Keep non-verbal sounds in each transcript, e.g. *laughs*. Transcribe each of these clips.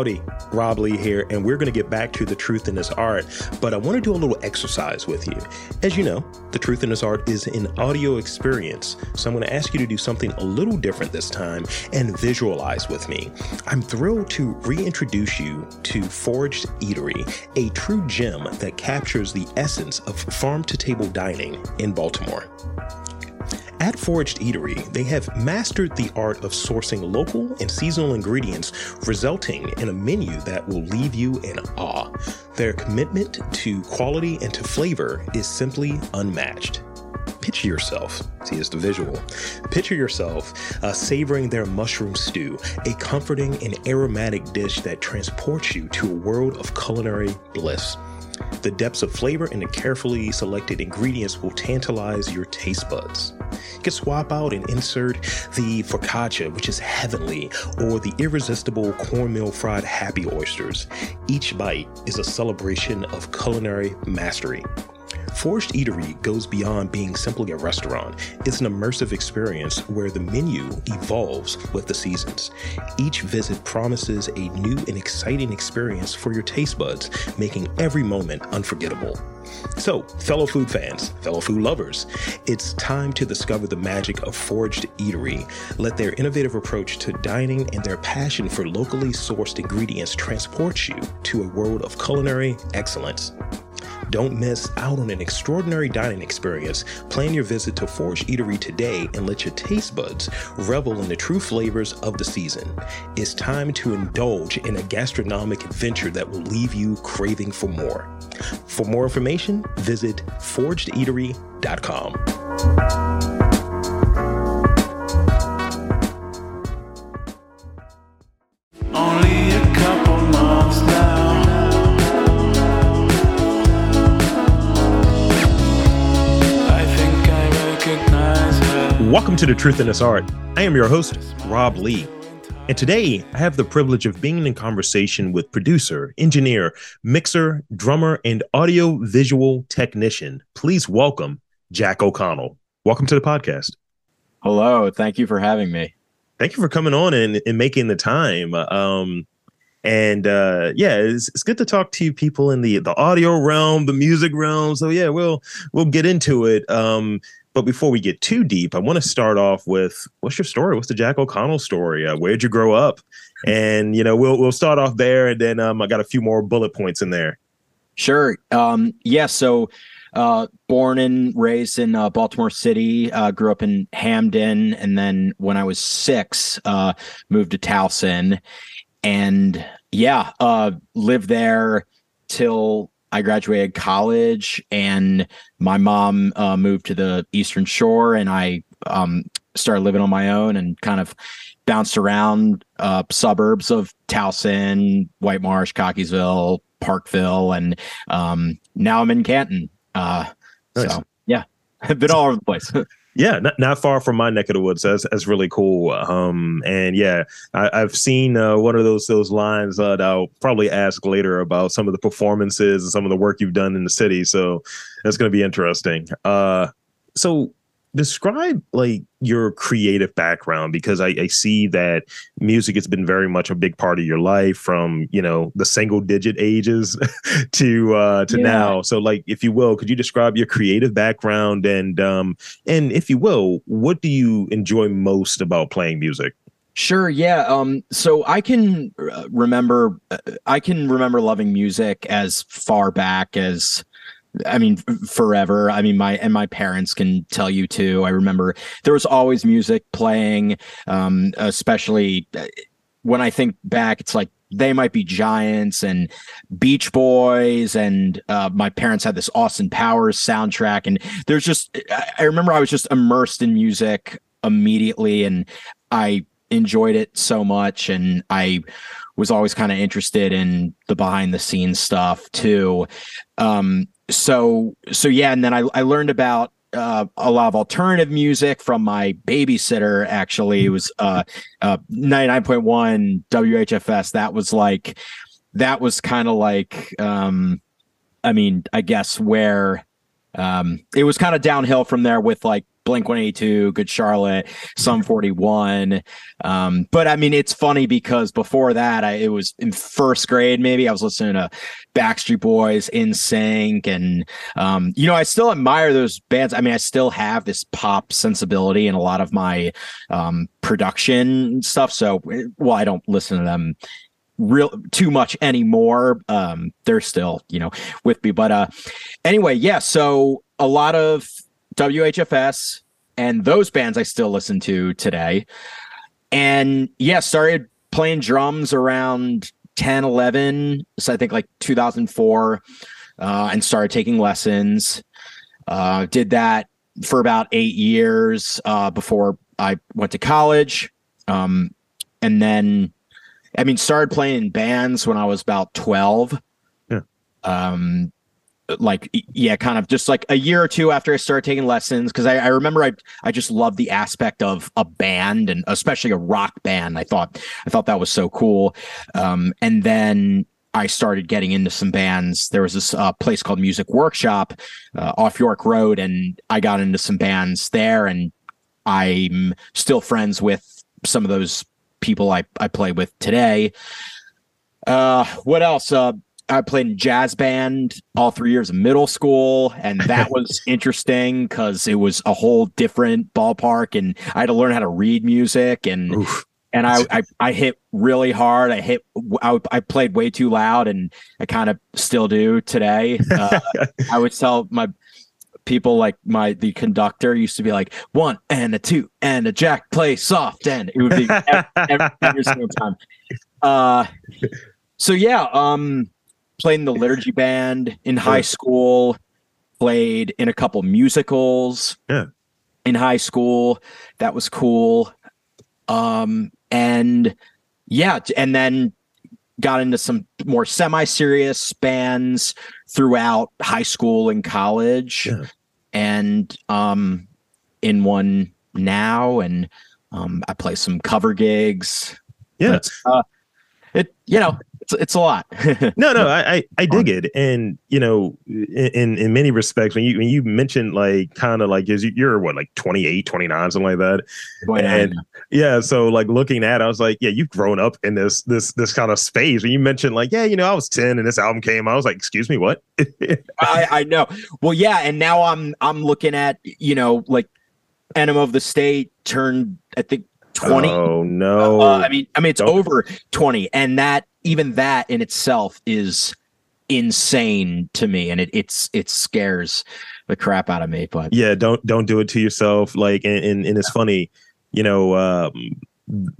Howdy, Rob Lee here, and we're going to get back to the truth in this art. But I want to do a little exercise with you. As you know, the truth in this art is an audio experience. So I'm going to ask you to do something a little different this time and visualize with me. I'm thrilled to reintroduce you to Foraged Eatery, a true gem that captures the essence of farm to table dining in Baltimore. At Foraged Eatery, they have mastered the art of sourcing local and seasonal ingredients, resulting in a menu that will leave you in awe. Their commitment to quality and to flavor is simply unmatched. Picture yourself, see, it's the visual. Picture yourself uh, savoring their mushroom stew, a comforting and aromatic dish that transports you to a world of culinary bliss. The depths of flavor and the carefully selected ingredients will tantalize your taste buds. You can swap out and insert the focaccia, which is heavenly, or the irresistible cornmeal fried happy oysters. Each bite is a celebration of culinary mastery. Foraged Eatery goes beyond being simply a restaurant. It's an immersive experience where the menu evolves with the seasons. Each visit promises a new and exciting experience for your taste buds, making every moment unforgettable. So, fellow food fans, fellow food lovers, it's time to discover the magic of Foraged Eatery. Let their innovative approach to dining and their passion for locally sourced ingredients transport you to a world of culinary excellence. Don't miss out on an extraordinary dining experience. Plan your visit to Foraged Eatery today and let your taste buds revel in the true flavors of the season. It's time to indulge in a gastronomic adventure that will leave you craving for more. For more information, visit foragedeatery.com. Welcome to The Truth in This Art. I am your host, Rob Lee. And today I have the privilege of being in conversation with producer, engineer, mixer, drummer, and audio visual technician. Please welcome Jack O'Connell. Welcome to the podcast. Hello, thank you for having me. Thank you for coming on and, and making the time. Um, and uh, yeah, it's, it's good to talk to people in the the audio realm, the music realm. So yeah, we'll we'll get into it. Um, but before we get too deep, I want to start off with what's your story? What's the Jack O'Connell story? Uh, where'd you grow up? And you know, we'll we'll start off there, and then um, I got a few more bullet points in there. Sure. Um, yeah, so uh, born and raised in uh, Baltimore City, uh, grew up in Hampden, and then when I was six, uh, moved to Towson, and yeah, uh, lived there till I graduated college, and my mom uh, moved to the Eastern Shore, and I um, started living on my own and kind of bounced around uh, suburbs of Towson, White Marsh, Cockeysville, Parkville, and um, now I'm in Canton. Uh, Nice. So yeah, I've *laughs* been all over the place. *laughs* Yeah, not, not far from my neck of the woods. That's that's really cool. Um, and yeah, I, I've seen uh, one of those those lines uh, that I'll probably ask later about some of the performances and some of the work you've done in the city. So that's going to be interesting. Uh, so describe like your creative background because I, I see that music has been very much a big part of your life from you know the single digit ages *laughs* to uh to Yeah. now so like if you will could you describe your creative background and um and if you will what do you enjoy most about playing music Sure. Yeah. Um. So I can uh, remember. uh, I can remember loving music as far back as. I mean, forever. I mean, my and my parents can tell you too. I remember there was always music playing. Um. Especially uh, when I think back, it's like they might be Giants and Beach Boys, and uh, my parents had this Austin Powers soundtrack, and there's just. I I remember I was just immersed in music immediately, and I enjoyed it so much and I was always kind of interested in the behind the scenes stuff too. Um so so yeah and then I I learned about uh, a lot of alternative music from my babysitter actually. It was uh uh 99.1 WHFS that was like that was kind of like um I mean I guess where Um, it was kind of downhill from there with like Blink 182, Good Charlotte, Sum 41. Um, but I mean, it's funny because before that, I, it was in first grade, maybe I was listening to Backstreet Boys, *NSYNC, and um, you know, I still admire those bands. I mean, I still have this pop sensibility in a lot of my um, production stuff. So, well, I don't listen to them real too much anymore. Um, they're still, you know, with me. But uh anyway, yeah, so a lot of WHFS and those bands I still listen to today. And yeah, started playing drums around 10, 11. So I think like 2004, uh, and started taking lessons. Uh, did that for about eight years uh, before I went to college. Um, and then I mean, started playing in bands when I was about 12. Yeah. Um, like yeah, kind of just like a year or two after I started taking lessons, because I, I remember I I just loved the aspect of a band and especially a rock band. I thought I thought that was so cool. Um, and then I started getting into some bands. There was this uh, place called Music Workshop uh, off York Road, and I got into some bands there. And I'm still friends with some of those people I, I play with today. Uh, what else? I played in jazz band all three years of middle school, and that *laughs* was interesting because it was a whole different ballpark, and I had to learn how to read music, and Oof. and I, I I hit really hard. I hit I, I played way too loud, and I kind of still do today. *laughs* Uh, I would tell my people like my the conductor used to be like one and a two and a jack play soft and it would be every, *laughs* every, every single time. Uh, so yeah, um, played in the liturgy band in high school, played in a couple musicals. Yeah. In high school, that was cool. Um, and yeah, and then got into some more semi-serious bands throughout high school and college Yeah. and um in one now and um i play some cover gigs Yeah. But, uh, it you know it's it's a lot *laughs* no no i i, I dig it and you know in in many respects when you when you mentioned like kind of like is you're what like 28 29 something like that Going on. and yeah so like looking at it, i was like yeah you've grown up in this this this kind of space when you mentioned like yeah you know i was 10 and this album came i was like excuse me what *laughs* I, I know. Well, yeah, and now I'm I'm looking at you know like Enema of the State turned I think twenty. oh no Uh, I mean, I mean it's Don't- over twenty, and that even that in itself is insane to me, and it it's it scares the crap out of me. But yeah don't don't do it to yourself like and and, and it's funny you know um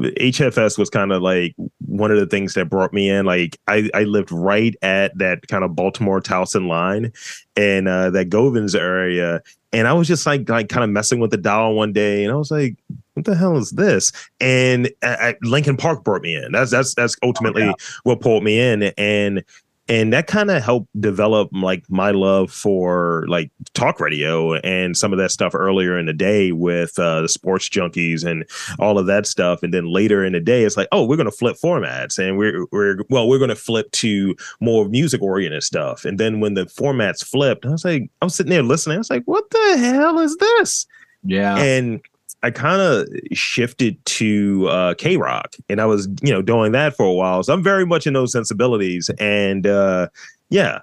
hfs was kind of like one of the things that brought me in like i i lived right at that kind of baltimore towson line and uh that Govans area and i was just like like kind of messing with the dial one day and i was like what the hell is this? And uh, Linkin Park brought me in. That's that's that's ultimately what pulled me in and and that kind of helped develop like my love for like talk radio and some of that stuff earlier in the day with uh, the sports junkies and all of that stuff and then later in the day it's like oh we're going to flip formats and we're we're well we're going to flip to more music oriented stuff and then when the formats flipped i was like i was sitting there listening i was like what the hell is this? Yeah, and I kind of shifted to uh, K Rock, and I was, you know, doing that for a while. So I'm very much in those sensibilities, and uh, yeah.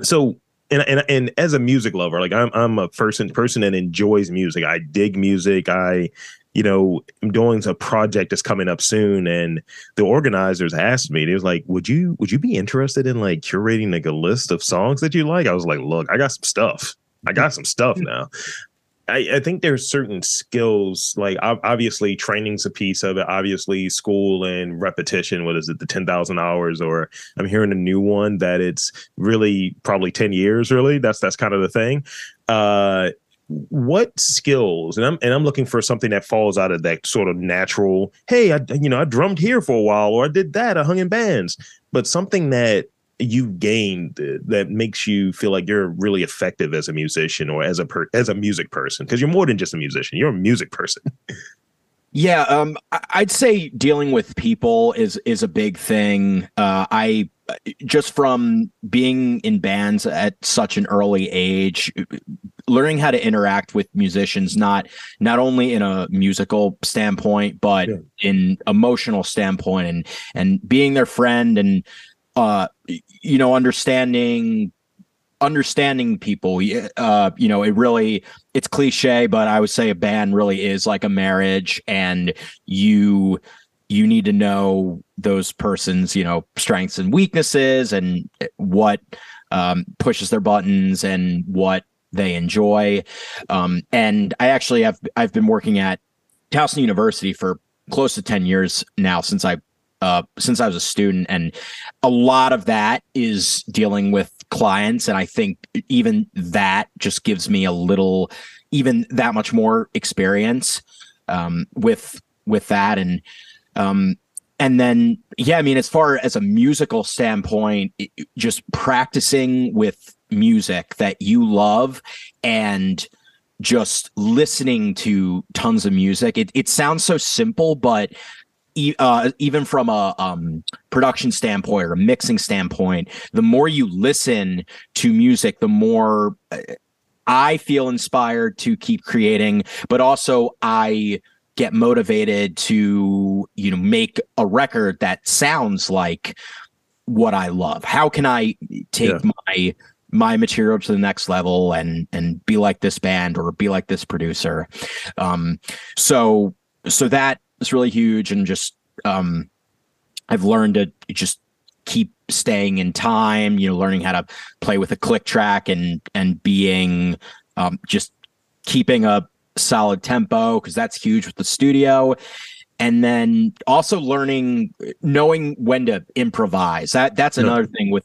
So, and, and and as a music lover, like I'm, I'm a person person that enjoys music. I dig music. I, you know, I'm doing a project that's coming up soon, and the organizers asked me, they was like, "Would you would you be interested in like curating like a list of songs that you like?" I was like, "Look, I got some stuff. I got some stuff *laughs* now." I, I think there's certain skills like obviously training's a piece of it obviously school and repetition what is it the 10,000 hours or I'm hearing a new one that it's really probably 10 years really that's that's kind of the thing. Uh what skills and I'm and I'm looking for something that falls out of that sort of natural hey I you know I drummed here for a while or I did that I hung in bands but something that you gained that makes you feel like you're really effective as a musician or as a per- as a music person because you're more than just a musician you're a music person *laughs* Yeah, um, I'd say dealing with people is is a big thing. Uh, I just from being in bands at such an early age learning how to interact with musicians not not only in a musical standpoint but Yeah. in emotional standpoint and and being their friend and uh you know understanding understanding people uh you know it really it's cliche but i would say a band really is like a marriage and you you need to know those persons you know strengths and weaknesses and what um, pushes their buttons and what they enjoy. Um, and i actually have i've been working at towson university for close to 10 years now since i uh, since i was a student and a lot of that is dealing with clients and i think even that just gives me a little even that much more experience um, with with that. And um, and then yeah i mean as far as a musical standpoint just practicing with music that you love and just listening to tons of music it, it sounds so simple but e- uh, even from a um, production standpoint or a mixing standpoint the more you listen to music the more uh, i feel inspired to keep creating but also i get motivated to you know make a record that sounds like what I love. How can I take Yeah. my my material to the next level and and be like this band or be like this producer? Um, so so that is really huge and just um, I've learned to just keep staying in time. You know, learning how to play with a click track and and being um, just keeping a solid tempo because that's huge with the studio and then also learning knowing when to improvise that that's Yeah. another thing with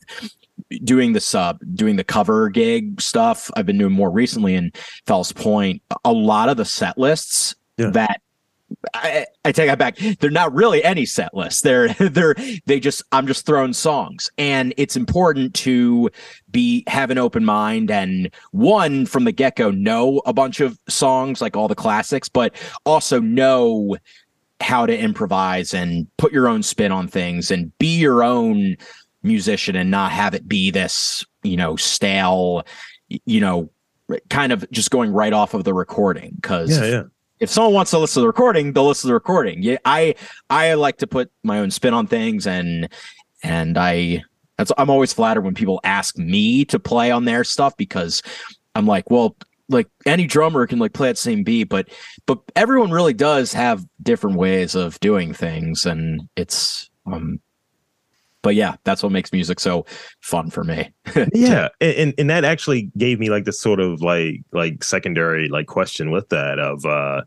doing the sub doing the cover gig stuff i've been doing more recently in fells point a lot of the set lists Yeah. that I, I take that back. They're not really any set lists. They're *laughs* they're they just I'm just throwing songs, and it's important to be have an open mind and one from the get go know a bunch of songs like all the classics, but also know how to improvise and put your own spin on things and be your own musician and not have it be this you know stale you know kind of just going right off of the recording because Yeah, yeah. If someone wants to listen to the recording, they'll listen to the recording. Yeah, I I like to put my own spin on things, and and I that's I'm always flattered when people ask me to play on their stuff because I'm like, well, like any drummer can like play that same beat, but but everyone really does have different ways of doing things, and it's um. But yeah, that's what makes music so fun for me. *laughs* yeah and, and that actually gave me like this sort of like like secondary like question with that of uh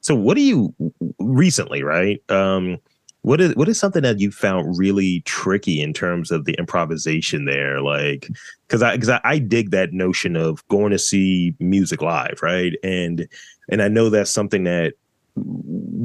so what do you recently right um what is what is something that you found really tricky in terms of the improvisation there like because i because I, I dig that notion of going to see music live right and and i know that's something that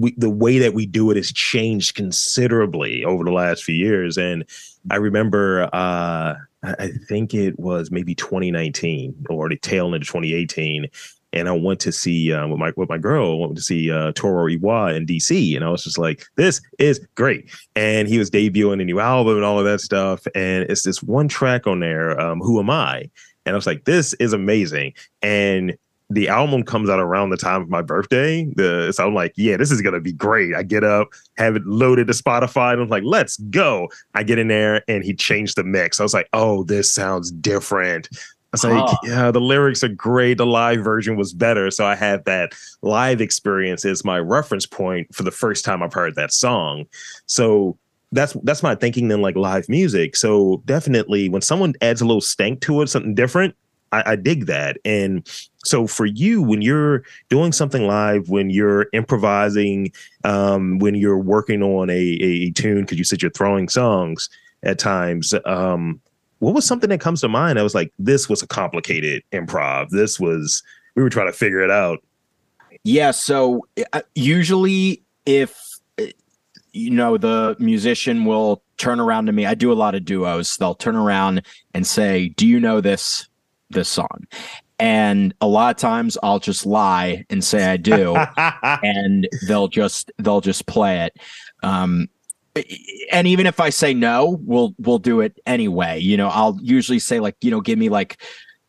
we, the way that we do it has changed considerably over the last few years and i remember uh I think it was maybe 2019 or the tail end of 2018. And I went to see um, with my with my girl. I went to see uh, Toro y Moi in DC, and I was just like, "This is great!" And he was debuting a new album and all of that stuff. And it's this one track on there, um, "Who Am I?" And I was like, "This is amazing!" And the album comes out around the time of my birthday. The so I'm like, "Yeah, this is gonna be great." I get up, have it loaded to Spotify, and I'm like, "Let's go!" I get in there and he changed the mix. I was like, oh, this sounds different. I was like, Ah. yeah, the lyrics are great. The live version was better. So I had that live experience as my reference point for the first time I've heard that song. So that's that's my thinking then like live music. So definitely when someone adds a little stank to it, something different, I, I dig that. And so for you, when you're doing something live, when you're improvising, um, when you're working on a, a tune, because you said you're throwing songs at times, um, what was something that comes to mind? I was like, this was a complicated improv. This was we were trying to figure it out. Yeah. So uh, usually, if uh, you know the musician will turn around to me, I do a lot of duos. They'll turn around and say, "Do you know this this song?" And a lot of times, I'll just lie and say I do, *laughs* and they'll just they'll just play it. Um, and even if I say no, we'll we'll do it anyway. You know, I'll usually say like, you know, give me like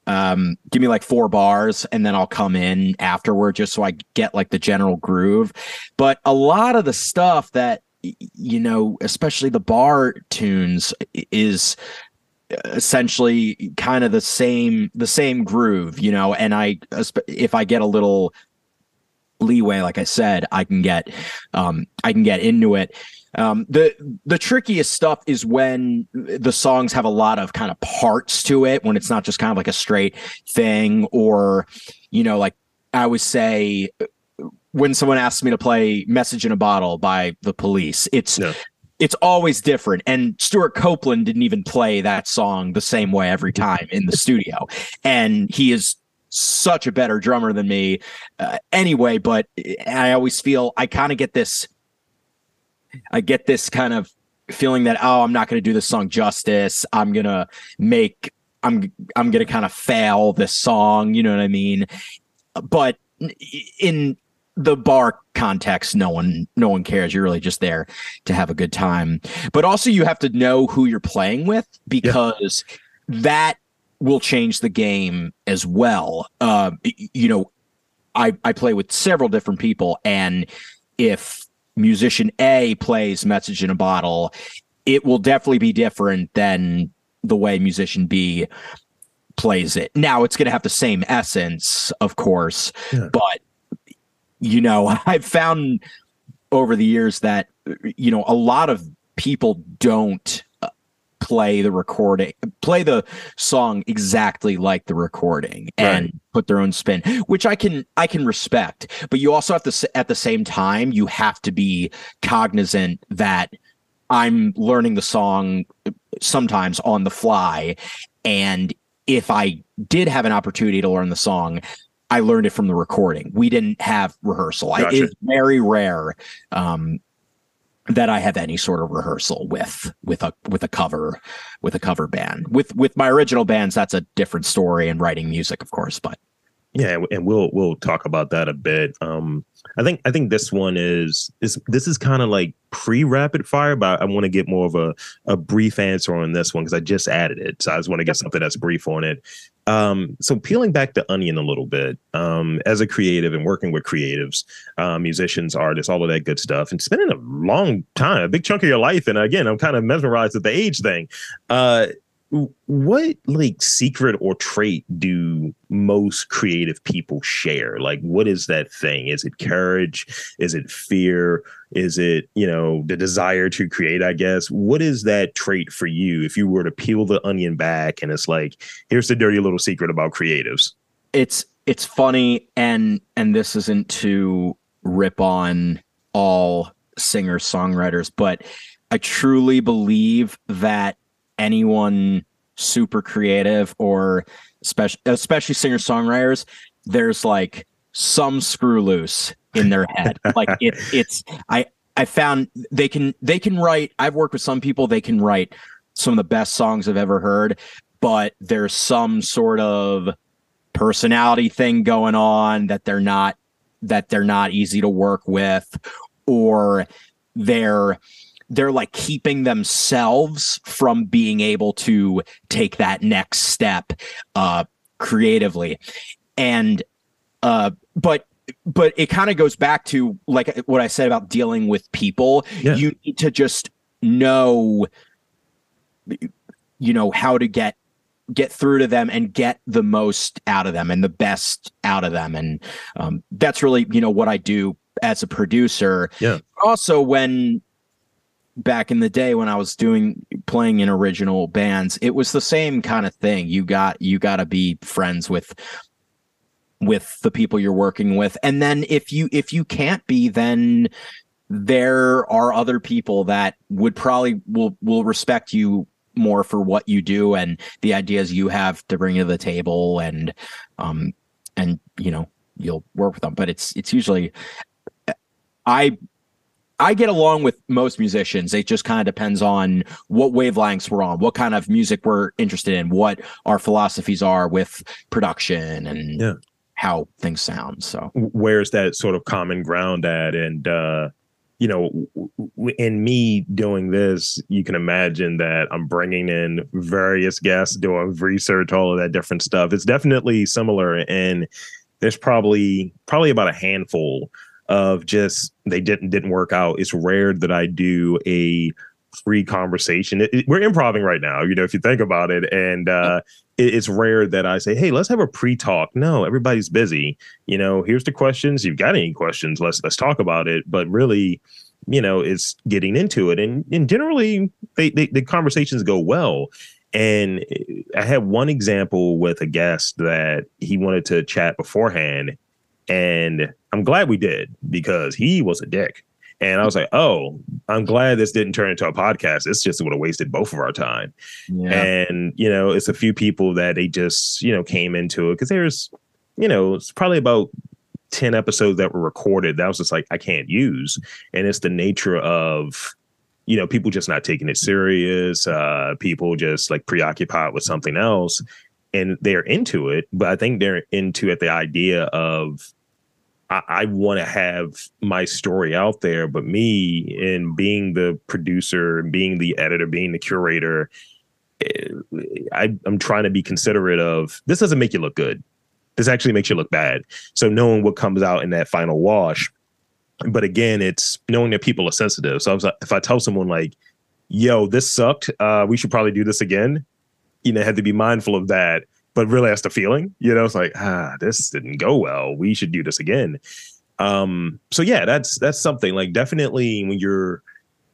um give me like four bars and then I'll come in afterward just so I get like the general groove. But a lot of the stuff that you know, especially the bar tunes is essentially kind of the same the same groove, you know, and I if I get a little leeway like I said, I can get um I can get into it. Um, the the trickiest stuff is when the songs have a lot of kind of parts to it, when it's not just kind of like a straight thing, or you know, like I would say when someone asks me to play "Message in a Bottle" by the Police, it's Yeah. It's always different. And Stewart Copeland didn't even play that song the same way every time in the *laughs* studio, and he is such a better drummer than me uh, anyway. But I always feel I kind of get this I get this kind of feeling that oh, I'm not going to do this song justice. I'm going to make I'm I'm going to kind of fail this song, you know what I mean? But in the bar context no one no one cares you're really just there to have a good time but also you have to know who you're playing with because that will change the game as well uh you know i i play with several different people and if musician A plays message in a bottle, it will definitely be different than the way musician B plays it. Now it's going to have the same essence, of course, Yeah. but you know, *laughs* I've found over the years that you know a lot of people don't uh, play the recording play the song exactly like the recording and put their own spin which i can i can respect. But you also have to at the same time you have to be cognizant that i'm learning the song sometimes on the fly. And if i did have an opportunity to learn the song i learned it from the recording we didn't have rehearsal Gotcha. it's very rare um that I have any sort of rehearsal with with a with a cover with a cover band. With with my original bands, that's a different story and writing music, of course. But Yeah, and we'll we'll talk about that a bit. Um, I think I think this one is is this is kind of like pre rapid fire, but I want to get more of a a brief answer on this one because I just added it, so I just want to get something that's brief on it. Um, so peeling back the onion a little bit, um, as a creative and working with creatives, uh, musicians, artists, all of that good stuff, and spending a long time, a big chunk of your life, and again, I'm kind of mesmerized at the age thing. Uh, what like secret or trait do most creative people share? Like what is that thing? Is it courage? Is it fear? Is it you know the desire to create i guess? What is that trait for you? If you were to peel the onion back and it's like here's the dirty little secret about creatives. It's it's funny and and this isn't to rip on all singer songwriters, but I truly believe that anyone super creative or especially especially singer songwriters, there's like some screw loose in their head. *laughs* like it, it's I I found they can they can write. I've worked with some people they can write some of the best songs I've ever heard, but there's some sort of personality thing going on that they're not that they're not easy to work with or they're they're like keeping themselves from being able to take that next step uh creatively and uh but but it kind of goes back to like what I said about dealing with people. Yeah. You need to just know you know how to get get through to them and get the most out of them and the best out of them and um, that's really you know what i do as a producer Yeah. also when back in the day when i was doing playing in original bands it was the same kind of thing. You got you got to be friends with with the people you're working with. And then if you if you can't be then there are other people that would probably will will respect you more for what you do and the ideas you have to bring to the table and um and you know you'll work with them. But it's it's usually i i get along with most musicians it just kind of depends on what wavelengths we're on what kind of music we're interested in what our philosophies are with production and Yeah. how things sound so where's that sort of common ground at and uh you know, in me doing this, you can imagine that I'm bringing in various guests, doing research, all of that different stuff. It's definitely similar, and there's probably probably about a handful of just they didn't didn't work out. It's rare that I do a free conversation. It, it, we're improvising right now, you know, if you think about it, and uh, it, it's rare that I say, "Hey, let's have a pre-talk." No, everybody's busy. You know, here's the questions. You've got any questions? Let's let's talk about it. But really, you know, it's getting into it, and and generally, they, they the conversations go well. And I had one example with a guest that he wanted to chat beforehand, and I'm glad we did because he was a dick. And I was like, oh, I'm glad this didn't turn into a podcast. It's just would have wasted both of our time. Yeah. And, you know, it's a few people that they just, you know, came into it because there's, you know, it's probably about 10 episodes that were recorded that was just like, I can't use. And it's the nature of, you know, people just not taking it serious, uh, people just like preoccupied with something else. And they're into it, but I think they're into it the idea of I, I want to have my story out there, but me and being the producer, being the editor, being the curator, eh, I, I'm trying to be considerate of this doesn't make you look good. This actually makes you look bad. So knowing what comes out in that final wash, but again, it's knowing that people are sensitive. So I was if I tell someone like, "Yo, this sucked. Uh, we should probably do this again," you know, had to be mindful of that but really that's the feeling. You know, it's like, ah, this didn't go well. We should do this again. Um, so yeah, that's that's something like definitely when you're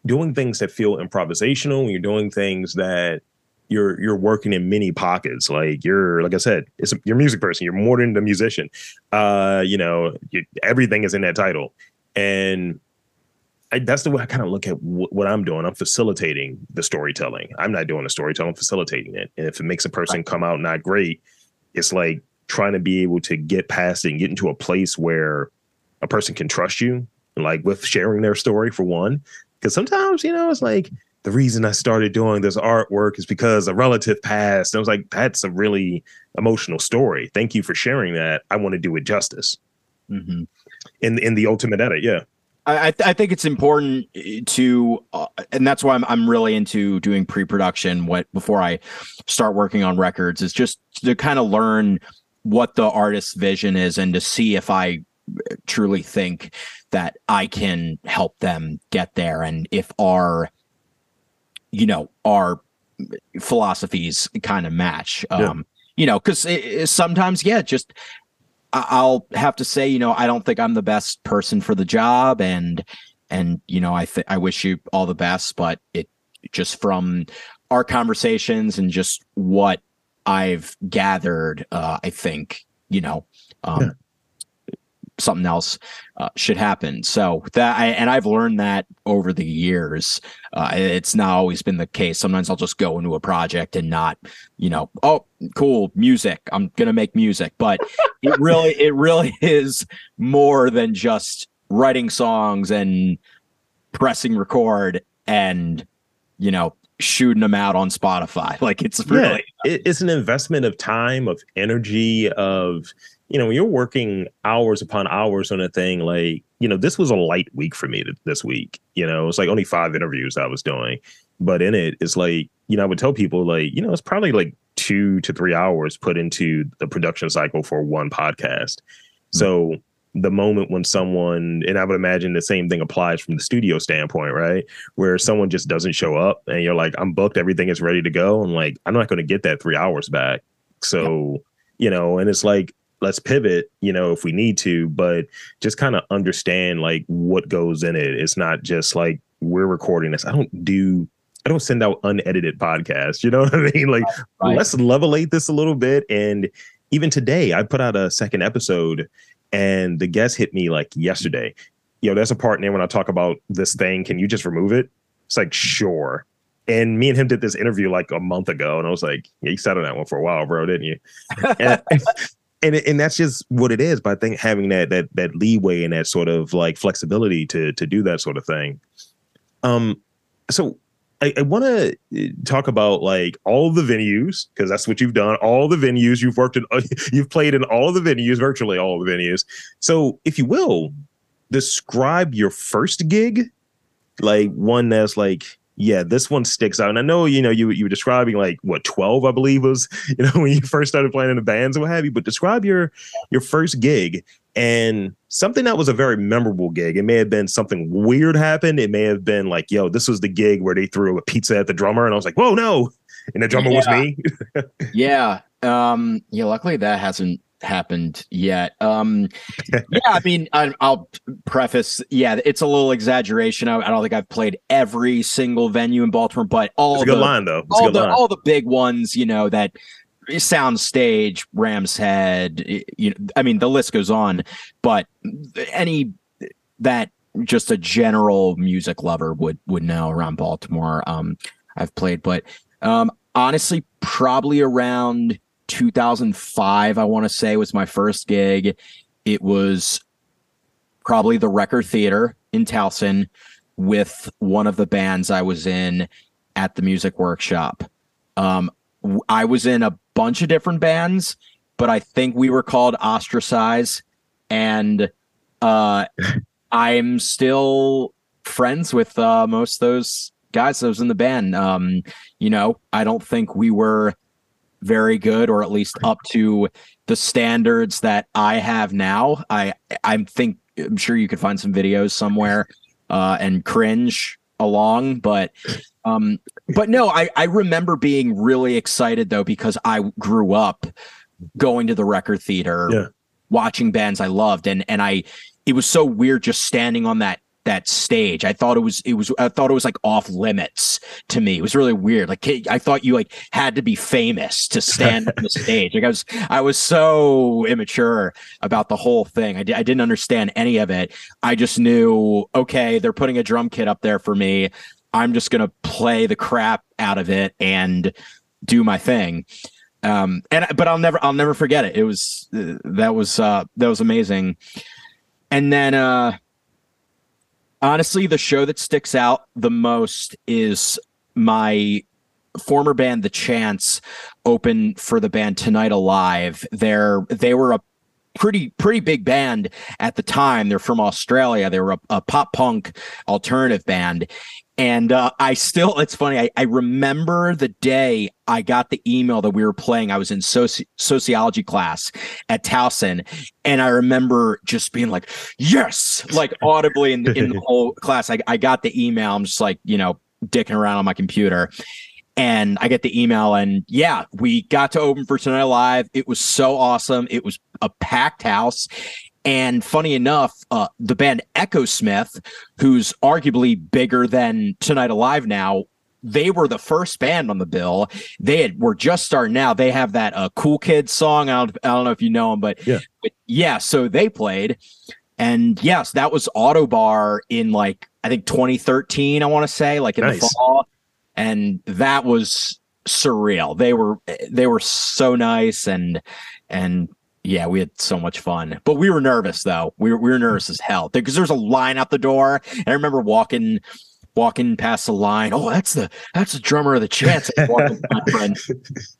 doing things that feel improvisational, when you're doing things that you're you're working in many pockets. Like you're, like I said, it's a, you're a music person. You're more than a musician. Uh, you know, you, everything is in that title, and I, that's the way I kind of look at w- what I'm doing. I'm facilitating the storytelling. I'm not doing the storytelling, I'm facilitating it. And if it makes a person come out not great, it's like trying to be able to get past it and get into a place where a person can trust you, like with sharing their story for one. Because sometimes, you know, it's like the reason I started doing this artwork is because a relative passed. And I was like, that's a really emotional story. Thank you for sharing that. I want to do it justice. Mm-hmm. In in the ultimate edit, yeah. I, th- I think it's important eh, to, uh, and that's why I'm I'm really into doing pre-production. What before I start working on records is just to kind of learn what the artist's vision is and to see if I eh, truly think that I can help them get there, and if our, you know, our philosophies kind of match. Yeah. Um, you know, because sometimes, yeah, just I'll have to say, you know, I don't think I'm the best person for the job, and and you know, I th- I wish you all the best, but it just from our conversations and just what I've gathered, uh, I think you know, um, something else uh, should happen. So that I, and I've learned that over the years. Uh, it's not always been the case. Sometimes I'll just go into a project and not, you know, oh, cool music. I'm gonna make music, but it really, *laughs* it really is more than just writing songs and pressing record and, you know, shooting them out on Spotify. *laughs* Like it's really, yeah, it's an investment of time, of energy, of you know, when you're working hours upon hours on a thing, like you know, this was a light week for me th- this week. You know, it's like only five interviews I was doing, but in it, it's like you know, I would tell people like you know, it's probably like two to three hours put into the production cycle for one podcast. Hmm. So the moment when someone and I would imagine the same thing applies from the studio standpoint, right? Where someone just doesn't show up and you're like, I'm booked, everything is ready to go. And like, I'm not going to get that three hours back. So, you know, and it's like, let's pivot, you know, if we need to, but just kind of understand like what goes in it. It's not just like we're recording this. I don't do I don't send out unedited podcasts. You know *laughs* what I mean? Like Right. let's levelate this a little bit. And even today, I put out a second episode and the guest hit me like yesterday. Yo, there's a part in there when I talk about this thing. Can you just remove it? It's like, sure. And me and him did this interview like a month ago, and I was like, "Yeah, you sat on that one for a while, bro, didn't you?" *laughs* And, and and that's just what it is. But I think having that that that leeway and that sort of like flexibility to to do that sort of thing. Um, so I, I want to talk about like all the venues because that's what you've done. All the venues you've worked in, *laughs* you've played in all the venues, virtually all the venues. So, if you will, describe your first gig, like one that's like, yeah, this one sticks out. And I know, you know, you you were describing like what twelve, I believe was, *laughs* you know, when you first started playing in the bands and what have you. But describe your your first gig and something that was a very memorable gig. It may have been something weird happened. It may have been like, yo, this was the gig where they threw a pizza at the drummer, and I was like, whoa, no, and the drummer was me. *laughs* yeah um yeah luckily that hasn't happened yet um *laughs* yeah i mean I, i'll preface yeah it's a little exaggeration I, I don't think i've played every single venue in baltimore but all It's a good the line though. It's all the line. all the big ones you know that sound stage ram's head you know i mean the list goes on but any that just a general music lover would would know around baltimore um i've played but um honestly probably around 2005 i want to say was my first gig. It was probably the Recher theater in towson with one of the bands i was in at the music workshop. Um i was in a bunch of different bands but i think we were called ostracize and uh *laughs* i'm still friends with uh most of those guys that was in the band. Um you know i don't think we were very good or at least up to the standards that i have now i i think i'm sure you could find some videos somewhere uh and cringe along but um but no i i remember being really excited though because i grew up going to the Recher theater Yeah. watching bands i loved and and i it was so weird just standing on that that stage. I thought it was it was i thought it was like off limits to me. It was really weird. Like i thought you like had to be famous to stand on the *laughs* stage. Like i was i was so immature about the whole thing. I, di- I didn't understand any of it. I just knew okay they're putting a drum kit up there for me. I'm just gonna play the crap out of it and do my thing. Um and but i'll never i'll never forget it. It was uh, that was uh that was amazing. And then uh honestly the show that sticks out the most is my former band the chance open for the band tonight alive. They're they were a pretty pretty big band at the time they're from australia they were a, a pop punk alternative band and uh, I still, it's funny. I, I remember the day I got the email that we were playing. I was in soci- sociology class at Towson, and I remember just being like, "Yes!" like audibly in, in the *laughs* whole class. I, I got the email. I'm just like, you know, dicking around on my computer, and I get the email, and yeah, we got to open for Tonight Alive. It was so awesome. It was a packed house. And funny enough, uh, the band Echosmith, who's arguably bigger than Tonight Alive now, they were the first band on the bill. They had, were just starting out. They have that uh, Cool Kids song. I don't, I don't know if you know them, but Yeah. but yeah. So they played, and yes, that was Ottobar in like I think 2013. I want to say like in the fall, and that was surreal. They were they were so nice and and yeah, we had so much fun. But we were nervous though. We were we were nervous as hell because there was a line out the door. And I remember walking walking past the line. Oh, that's the that's the drummer of the Chance. I my *laughs* friend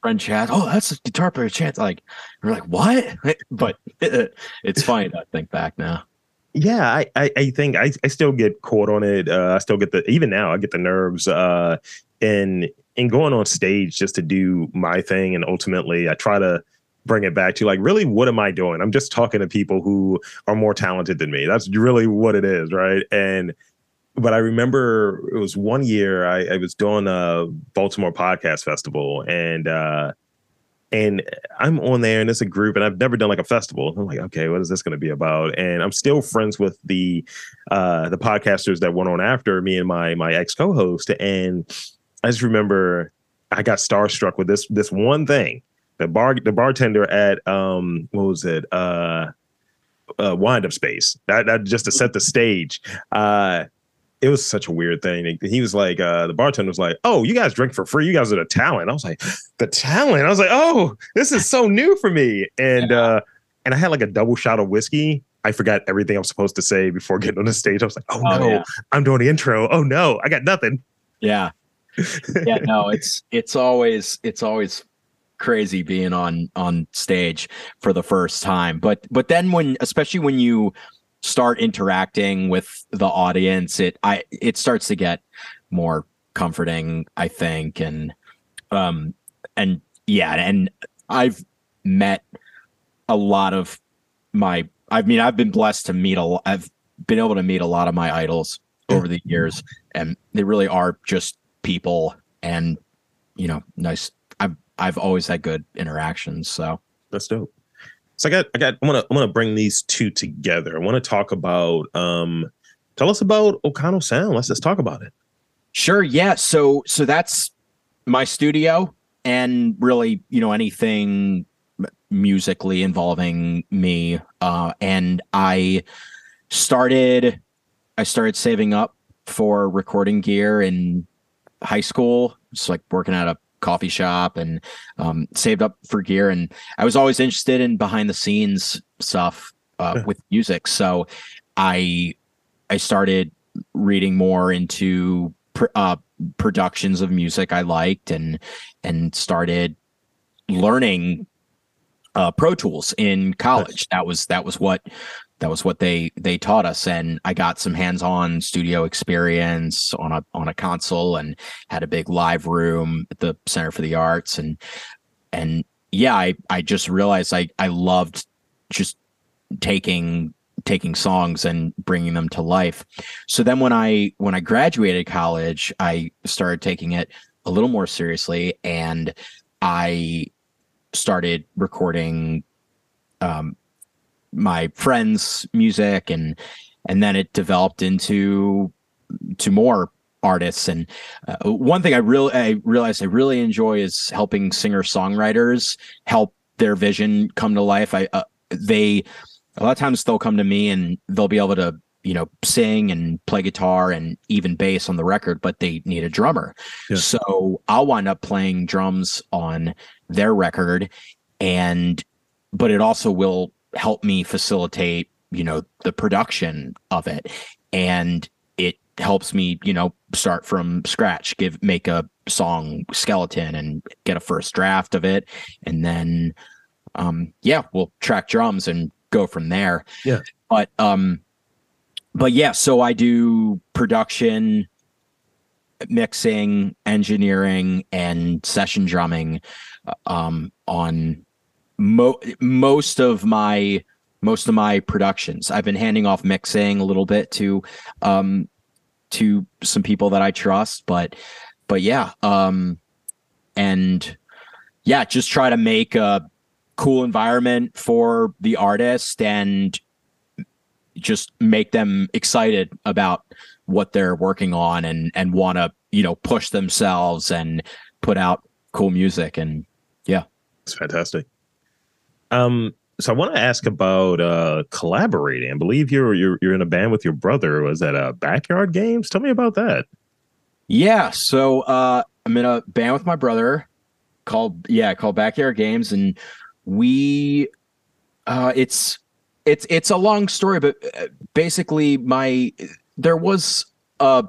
friend Chad. Oh, that's the guitar player Chance. Like we're like what? *laughs* But *laughs* it's funny to think back now. yeah I, I i think i i still get caught on it uh i still get the even now i get the nerves uh and in going on stage just to do my thing and ultimately i try to bring it back to like really what am i doing i'm just talking to people who are more talented than me that's really what it is right and but i remember it was one year i, I was doing a baltimore podcast festival and uh and I'm on there and it's a group and I've never done like a festival. I'm like, okay, what is this going to be about? And I'm still friends with the uh the podcasters that went on after me and my my ex co-host. And I just remember I got starstruck with this this one thing. The bar the bartender at um what was it? Uh uh Windup Space. That that just to set the stage. Uh it was such a weird thing. He was like, uh, the bartender was like, Oh, you guys drink for free. You guys are the talent. I was like, the talent. I was like, oh, this is so new for me. And uh, and I had like a double shot of whiskey. I forgot everything I was supposed to say before getting on the stage. I was like, oh, Oh, no, yeah. I'm doing the intro. Oh no, I got nothing. Yeah. *laughs* yeah, no, it's it's always it's always crazy being on on stage for the first time. But but then when especially when you start interacting with the audience, it I it starts to get more comforting, I think, and um and yeah, and I've met a lot of my I mean, I've been blessed to meet a I've been able to meet a lot of my idols over the years and they really are just people and you know, nice I've always had good interactions, so That's dope. So I got I got I want to I want to bring these two together. I want to talk about um tell us about O'Connell Sound. Let's just talk about it. Sure. Yeah. So so that's my studio, and really, you know, anything musically involving me. Uh, and I started I started saving up for recording gear in high school. It's like working at a coffee shop and um, saved up for gear. And I was always interested in behind the scenes stuff uh, with music. So I I started reading more into pr- uh, productions of music I liked and and started learning uh, Pro Tools in college. That was that was what that was what they they taught us, and I got some hands-on studio experience on a on a console and had a big live room at the Center for the Arts, and and yeah, I I just realized I I loved just taking taking songs and bringing them to life. So then when I when I graduated college, I started taking it a little more seriously and I started recording um my friends music and and then it developed into to more artists. And uh, one thing I really I realized I really enjoy is helping singer songwriters help their vision come to life. I uh, they a lot of times they'll come to me and they'll be able to you know sing and play guitar and even bass on the record but they need a drummer. Yeah. so i'll wind up playing drums on their record and but it also will help me facilitate you know the production of it. And it helps me you know start from scratch give make a song skeleton and get a first draft of it. And then um yeah we'll track drums and go from there. Yeah. but um but yeah so i do production mixing engineering and session drumming uh, um on mo- most of my most of my productions i've been handing off mixing a little bit to um to some people that i trust but but yeah um and yeah just try to make a cool environment for the artist and just make them excited about what they're working on and and want to you know push themselves and put out cool music and yeah. It's fantastic. Um, so I want to ask about uh collaborating. I believe you're you're you're in a band with your brother. Was that a backyard games? Tell me about that. yeah so uh i'm in a band with my brother called yeah called backyard games and we uh it's it's it's a long story but uh, basically my there was a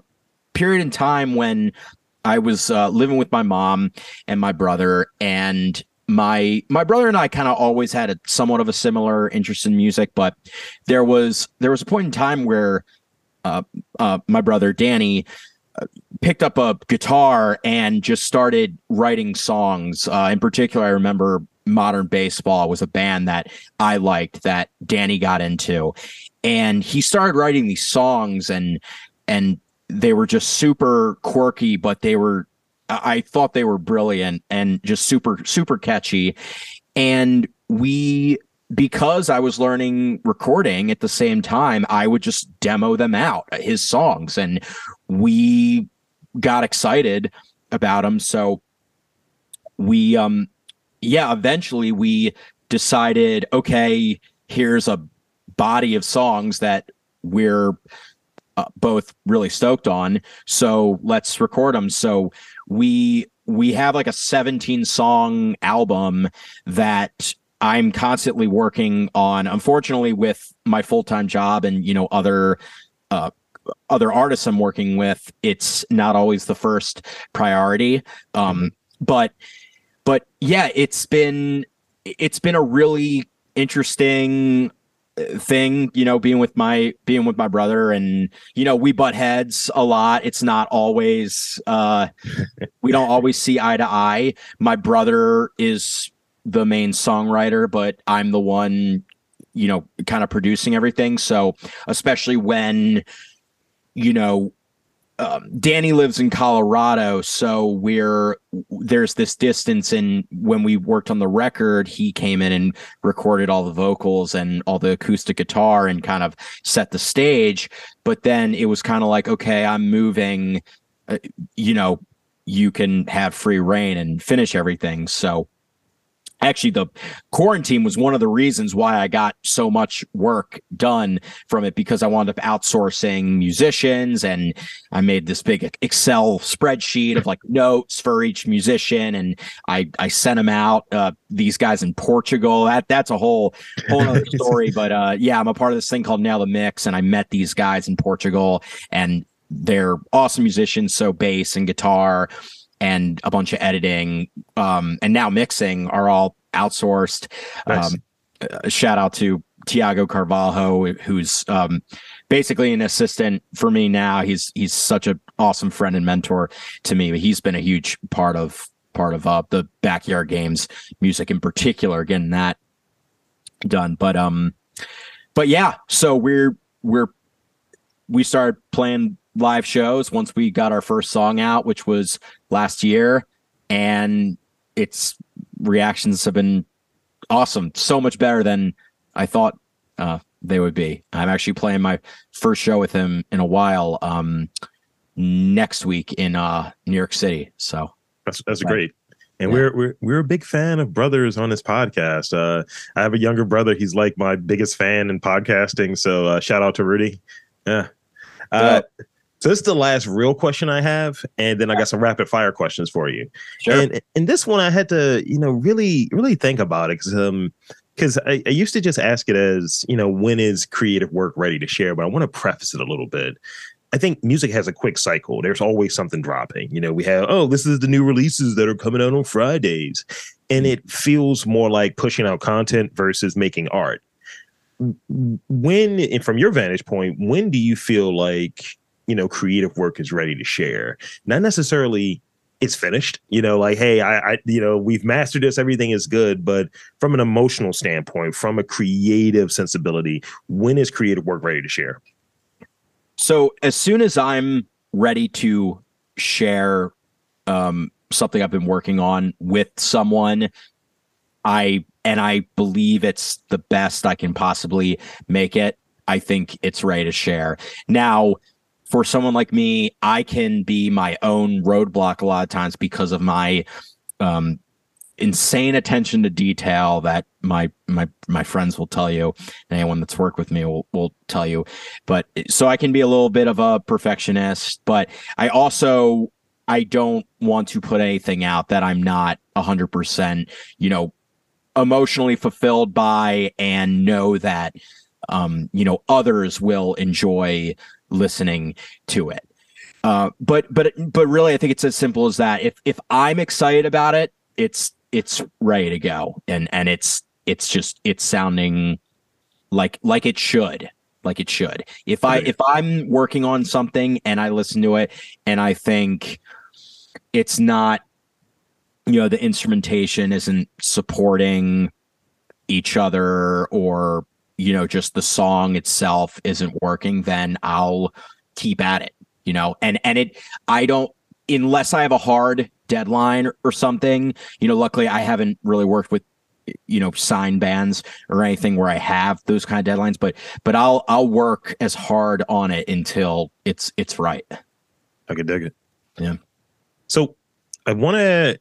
period in time when i was uh, living with my mom and my brother and my my brother and i kind of always had a somewhat of a similar interest in music but there was there was a point in time where uh, uh my brother danny uh, picked up a guitar and just started writing songs. Uh in particular i remember modern baseball was a band that i liked that danny got into. And he started writing these songs and and they were just super quirky but they were i thought they were brilliant and just super super catchy. And we because i was learning recording at the same time i would just demo them out his songs and we got excited about them so we um yeah eventually we decided okay here's a body of songs that we're uh, both really stoked on so let's record them so we we have like a 17 song album that i'm constantly working on unfortunately with my full-time job and you know other uh other artists i'm working with it's not always the first priority. Um but but yeah it's been it's been a really interesting thing you know being with my being with my brother and you know we butt heads a lot. It's not always uh we don't always see eye to eye. My brother is the main songwriter but i'm the one you know kind of producing everything. So especially when you know um, Danny lives in Colorado, so we're there's this distance. And when we worked on the record, he came in and recorded all the vocals and all the acoustic guitar and kind of set the stage. But then it was kind of like, okay, I'm moving. Uh, you know, you can have free reign and finish everything. So actually the quarantine was one of the reasons why I got so much work done from it because I wound up outsourcing musicians and I made this big Excel spreadsheet of like notes for each musician and I I sent them out uh, these guys in Portugal. That that's a whole whole other *laughs* story but uh yeah I'm a part of this thing called Nail the Mix and I met these guys in Portugal and they're awesome musicians so bass and guitar and a bunch of editing um, and now mixing are all outsourced. Nice. Um, uh, shout out to Tiago Carvalho, who's um, basically an assistant for me now. He's he's such an awesome friend and mentor to me. He's been a huge part of part of uh, the backyard games music in particular, getting that done. But um, but yeah, so we're we're we started playing live shows once we got our first song out, which was last year, and its reactions have been awesome. So much better than I thought uh, they would be. I'm actually playing my first show with him in a while um, next week in uh, New York City. So That's that's Right. great. And Yeah. we're we're we're a big fan of brothers on this podcast. Uh, I have a younger brother. He's like my biggest fan in podcasting. So uh, shout out to Rudy. Yeah. Uh, so this is the last real question I have, and then I got some rapid fire questions for you. sure. And and this one I had to, you know, really, really think about it because um because I, I used to just ask it as, you know, when is creative work ready to share? But I want to preface it a little bit. I think music has a quick cycle. There's always something dropping. You know, we have, oh, this is the new releases that are coming out on Fridays. And it feels more like pushing out content versus making art. When, and from your vantage point, when do you feel like, you know, creative work is ready to share? Not necessarily it's finished. You know, like, hey, I, I, you know, we've mastered this, everything is good. But from an emotional standpoint, from a creative sensibility, when is creative work ready to share? So as soon as I'm ready to share um, something I've been working on with someone, I and I believe it's the best I can possibly make it. I think it's ready to share. Now, for someone like me, I can be my own roadblock a lot of times because of my um, insane attention to detail that my my my friends will tell you, and anyone that's worked with me will will tell you. But so I can be a little bit of a perfectionist, but I also I don't want to put anything out that I'm not hundred percent, you know, emotionally fulfilled by, and know that um, you know others will enjoy listening to it. Uh, but but but really, I think it's as simple as that. If if I'm excited about it, it's it's ready to go, and and it's it's just it's sounding like like it should, like it should. If I if I'm working on something and I listen to it and I think it's not, you know, the instrumentation isn't supporting each other or you know just the song itself isn't working then i'll keep at it you know and and it i don't unless i have a hard deadline or, or something you know luckily i haven't really worked with you know sign bands or anything where i have those kind of deadlines but but i'll i'll work as hard on it until it's it's right I could dig it. Yeah. So I want to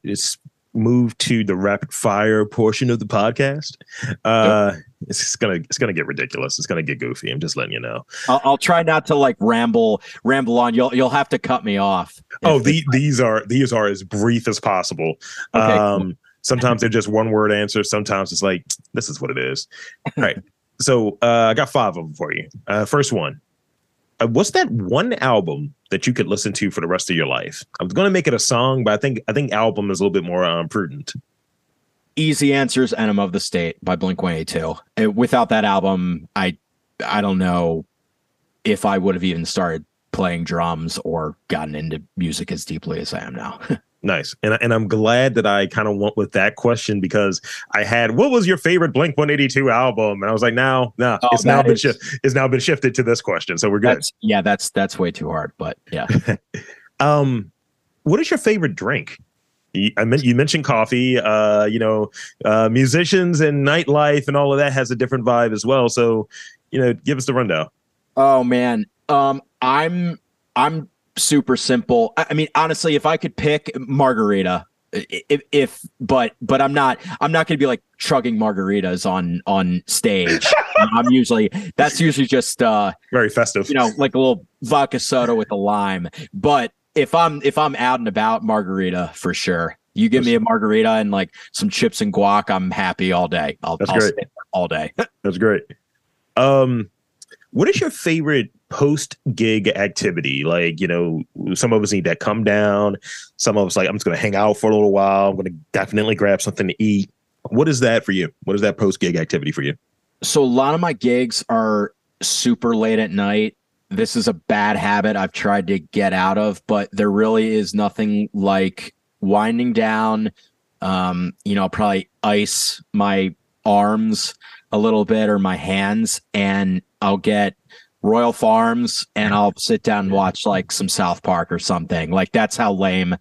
move to the rapid fire portion of the podcast. Uh, It's gonna it's gonna get ridiculous. It's gonna get goofy. I'm just letting you know. I'll, I'll try not to like ramble ramble on you'll you'll have to cut me off Oh, the, these are these are as brief as possible. Okay, cool. um, sometimes they're just one word answers. Sometimes it's like this is what it is. All right. So uh, I got five of them for you. Uh, first one. Uh, what's that one album that you could listen to for the rest of your life? I was going to make it a song, but I think I think album is a little bit more um, prudent. easy answers enema of the state by blink 182 Uh, without that album i i don't know if i would have even started playing drums or gotten into music as deeply as i am now *laughs* Nice. And, and I'm glad that I kind of went with that question because I had what was your favorite Blink 182 album? And I was like, now, no, Oh, it's now that been is- it's now been shifted to this question. So we're good. that's yeah that's that's way too hard but yeah *laughs* Um, what is your favorite drink? I meant you mentioned coffee. Uh, you know, uh, musicians and nightlife and all of that has a different vibe as well. So, you know, give us the rundown. Oh man. Um I'm I'm super simple. I I mean honestly if I could pick margarita if, if but but I'm not I'm not going to be like chugging margaritas on on stage. *laughs* I'm usually that's usually just uh Very festive. you know like a little vodka soda with a lime. But if I'm if I'm out and about margarita for sure. You give me a margarita and like some chips and guac, I'm happy all day. I'll, That's I'll great. all day. *laughs* That's great. Um, what is your favorite post gig activity? Like, you know, some of us need that come down. Some of us like, I'm just going to hang out for a little while. I'm going to definitely grab something to eat. What is that for you? What is that post gig activity for you? so a lot of my gigs are super late at night. This is a bad habit I've tried to get out of, but there really is nothing like winding down. Um, you know, I'll probably ice my arms a little bit or my hands, and I'll get Royal Farms and I'll sit down and watch like some South Park or something. Like that's how lame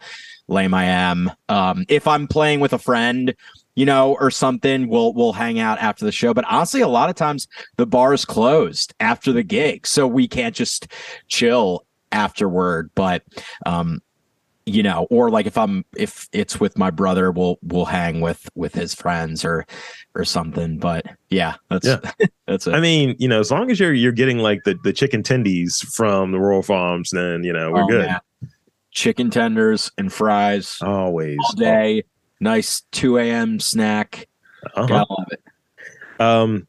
lame I am. Um, if I'm playing with a friend, you know, or something, we'll we'll hang out after the show. But honestly, a lot of times the bar is closed after the gig, so we can't just chill afterward. But um, you know, or like if I'm if it's with my brother, we'll we'll hang with with his friends or or something. But yeah, that's Yeah. *laughs* that's it. I mean, you know, as long as you're you're getting like the, the chicken tendies from the Royal Farms, then you know we're Oh, good. man. Chicken tenders and fries Always. all day. Nice 2 a.m. snack. Uh-huh. Gotta love it. Um,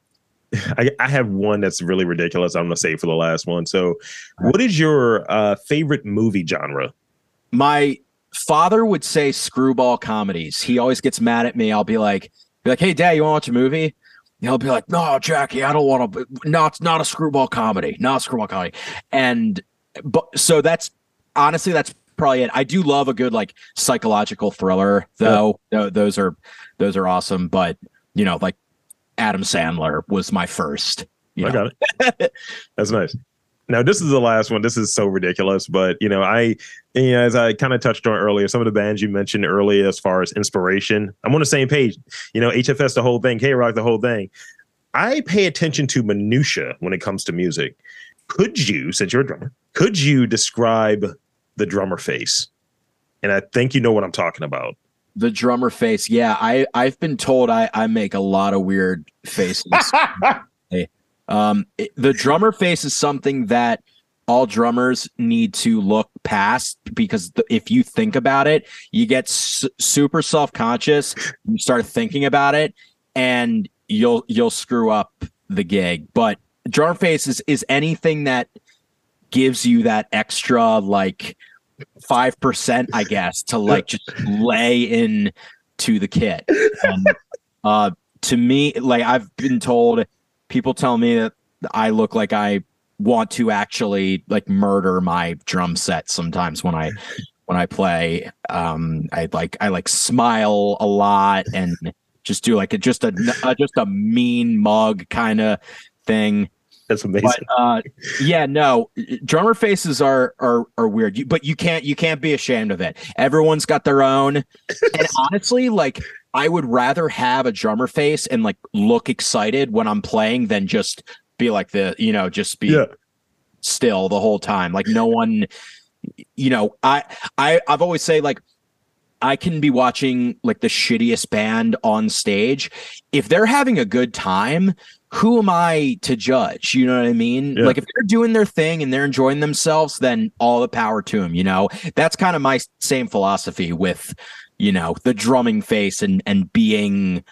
*sighs* I, I have one that's really ridiculous. I'm gonna say for the last one. So, what is your uh, favorite movie genre? My father would say screwball comedies. He always gets mad at me. I'll be like, be like, hey, dad, you want to watch a movie? And He'll be like, no, Jackie, I don't want to. No, it's not a screwball comedy. Not a screwball comedy. And but so that's honestly that's probably it. I do love a good like psychological thriller though. Tho- Those are those are awesome. But you know, like Adam Sandler was my first. You I know. got it. *laughs* That's nice. Now, this is the last one. This is so ridiculous, but you know, I, you know, as I kind of touched on earlier, some of the bands you mentioned earlier, as far as inspiration, I'm on the same page. You know, HFS the whole thing, K Rock the whole thing. I pay attention to minutia when it comes to music. Could you, since you're a drummer, could you describe the drummer face? And I think you know what I'm talking about. The drummer face. Yeah, I I've been told I I make a lot of weird faces. *laughs* um, it- the drummer face is something that all drummers need to look past because if you think about it, you get s- super self conscious. You start thinking about it, and you'll you'll screw up the gig. But drummer face is is anything that gives you that extra like five percent, I guess, to like just lay in to the kit. And, uh, to me, like I've been told, people tell me that I look like I want to actually like murder my drum set sometimes when I *laughs* when I play. Um, I like I like smile a lot and just do like a just a, a just a mean mug kind of thing That's amazing. but uh yeah no drummer faces are are are weird you, but you can't you can't be ashamed of it everyone's got their own and *laughs* honestly like i would rather have a drummer face and like look excited when i'm playing than just be like the you know just be yeah. still the whole time. Like no one you know i i i've always say like i can be watching like the shittiest band on stage. If they're having a good time who am i to judge? You know what i mean? Yeah. like if they're doing their thing and they're enjoying themselves then all the power to them you know? That's kind of my same philosophy with you know the drumming face and and being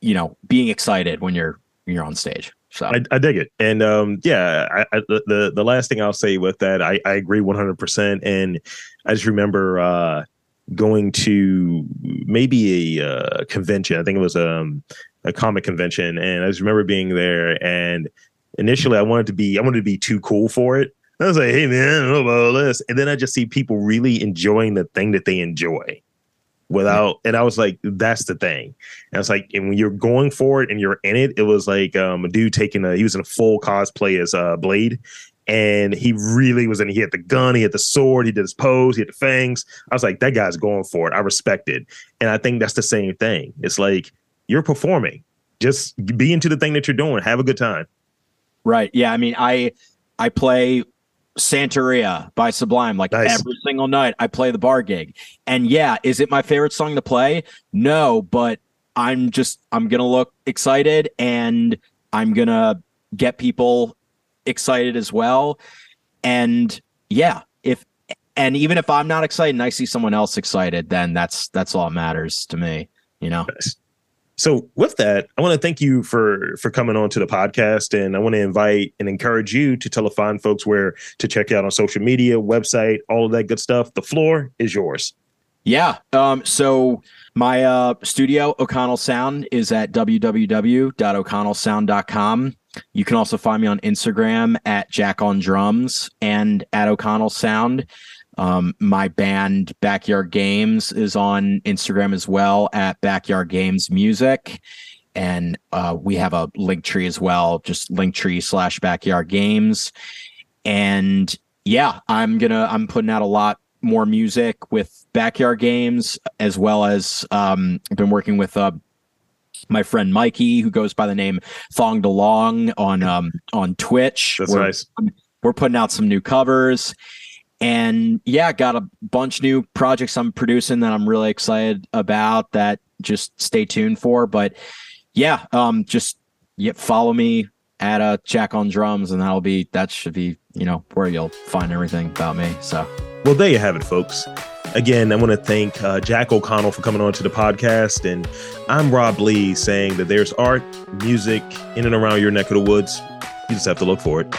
you know being excited when you're you're on stage so I, I dig it, and um, yeah, I, I, the- the last thing I'll say with that, I, I agree one hundred percent, and I just remember uh, going to maybe a uh, convention. I think it was um, a comic convention, and I just remember being there. And initially, I wanted to be I wanted to be too cool for it. I was like, "Hey man, I don't know about all this," and then I just see people really enjoying the thing that they enjoy without and I was like, that's the thing. And it's like, and when you're going for it and you're in it, it was like um, a dude taking a he was in a full cosplay as uh Blade. And he really was in. He had the gun, he had the sword, he did his pose, he had the fangs. I was like, that guy's going for it. I respect it. And I think that's the same thing. It's like you're performing. Just be into the thing that you're doing. Have a good time. Right. Yeah. I mean, I I play Santeria by Sublime like Nice. every single night. I play the bar gig. And yeah, is it my favorite song to play? No, but I'm just I'm going to look excited and I'm going to get people excited as well. And yeah, if and even if I'm not excited and I see someone else excited, then that's that's all that matters to me, you know. So with that, I want to thank you for for coming on to the podcast, and I want to invite and encourage you to tell the fine folks where to check out on social media, website, all of that good stuff. The floor is yours. Yeah. Um, so my uh, studio, O'Connell Sound, is at www.o'connellsound.com. You can also find me on Instagram at Jack on Drums and at O'Connell Sound. Um, my band Backyard Games is on Instagram as well at Backyard Games Music. And uh, we have a link tree as well, just linktree slash backyard games. And yeah, I'm gonna I'm putting out a lot more music with backyard games as well as um I've been working with uh my friend Mikey who goes by the name Thong DeLong on um on Twitch. That's we're, nice. we're putting out some new covers and yeah, got a bunch new projects I'm producing that I'm really excited about that just stay tuned for. But yeah, um just yeah, follow me at a Jack on drums and that'll be that should be, you know, where you'll find everything about me. So Well, there you have it, folks. Again, I want to thank uh, Jack O'Connell for coming on to the podcast. And I'm Rob Lee saying that there's art, music in and around your neck of the woods. You just have to look for it.